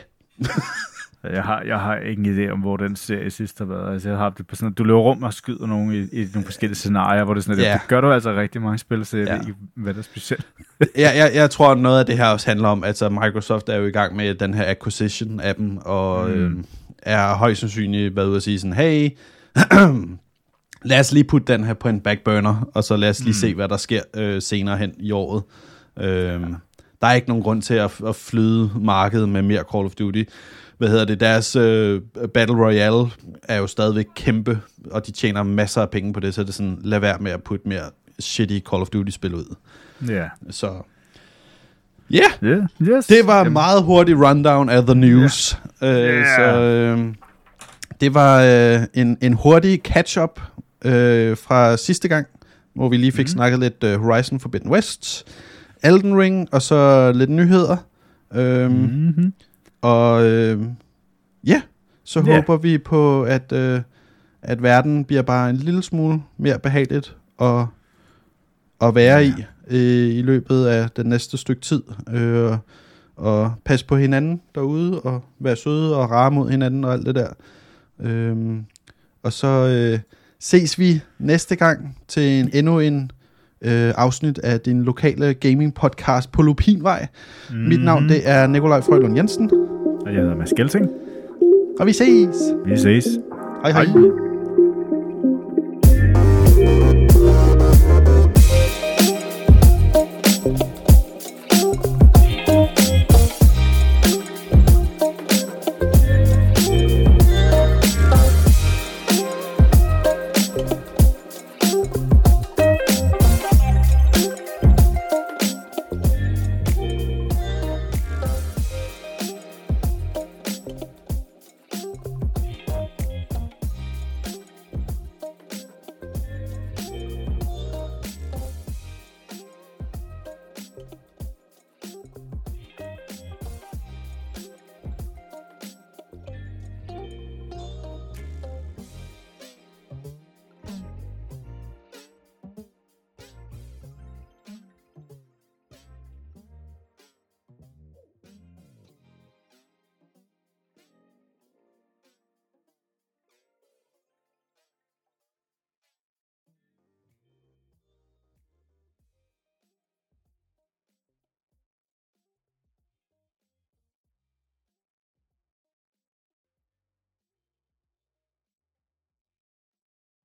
Jeg har, jeg har ingen idé om, hvor den serie sidst har været. Altså, jeg har det på sådan, du løber rundt og skyder nogen i, i nogle forskellige scenarier, hvor det er sådan, Ja. det gør du altså rigtig mange spil, så jeg Ja. ved ikke, hvad der er specielt. jeg, jeg, jeg tror, noget af det her også handler om, altså Microsoft er jo i gang med den her acquisition af dem, og mm. øh, er højst sandsynligt været ude at sige sådan, hey, lad os lige putte den her på en backburner, og så lad os lige mm. se, hvad der sker øh, senere hen i året. Øh, der er ikke nogen grund til at, at flyde markedet med mere Call of Duty. Hvad hedder det? Deres øh, Battle Royale er jo stadigvæk kæmpe, og de tjener masser af penge på det, så det er sådan, lad være med at putte mere shitty Call of Duty-spil ud. Ja. Så ja, yeah, Yeah. Yes. det var en meget hurtig rundown af the news. Yeah. Øh, Yeah. Så øh, det var øh, en, en hurtig catch-up øh, fra sidste gang, hvor vi lige fik mm. snakket lidt øh, Horizon Forbidden West, Elden Ring, og så lidt nyheder. Øh, mm. Mm-hmm. Og øh, ja, så yeah. håber vi på, at, øh, at verden bliver bare en lille smule mere behageligt at, at være Ja. i øh, i løbet af den næste stykke tid. Øh, og passe på hinanden derude, og være søde og rare mod hinanden og alt det der. Øhm, og så øh, ses vi næste gang til en endnu en øh, afsnit af din lokale gaming podcast på Lupinvej. Mm-hmm. Mit navn det er Nikolaj Frølund Jensen, Og jeg hedder Mads Gelsing. og vi ses. Vi ses. Hej hej. Hej.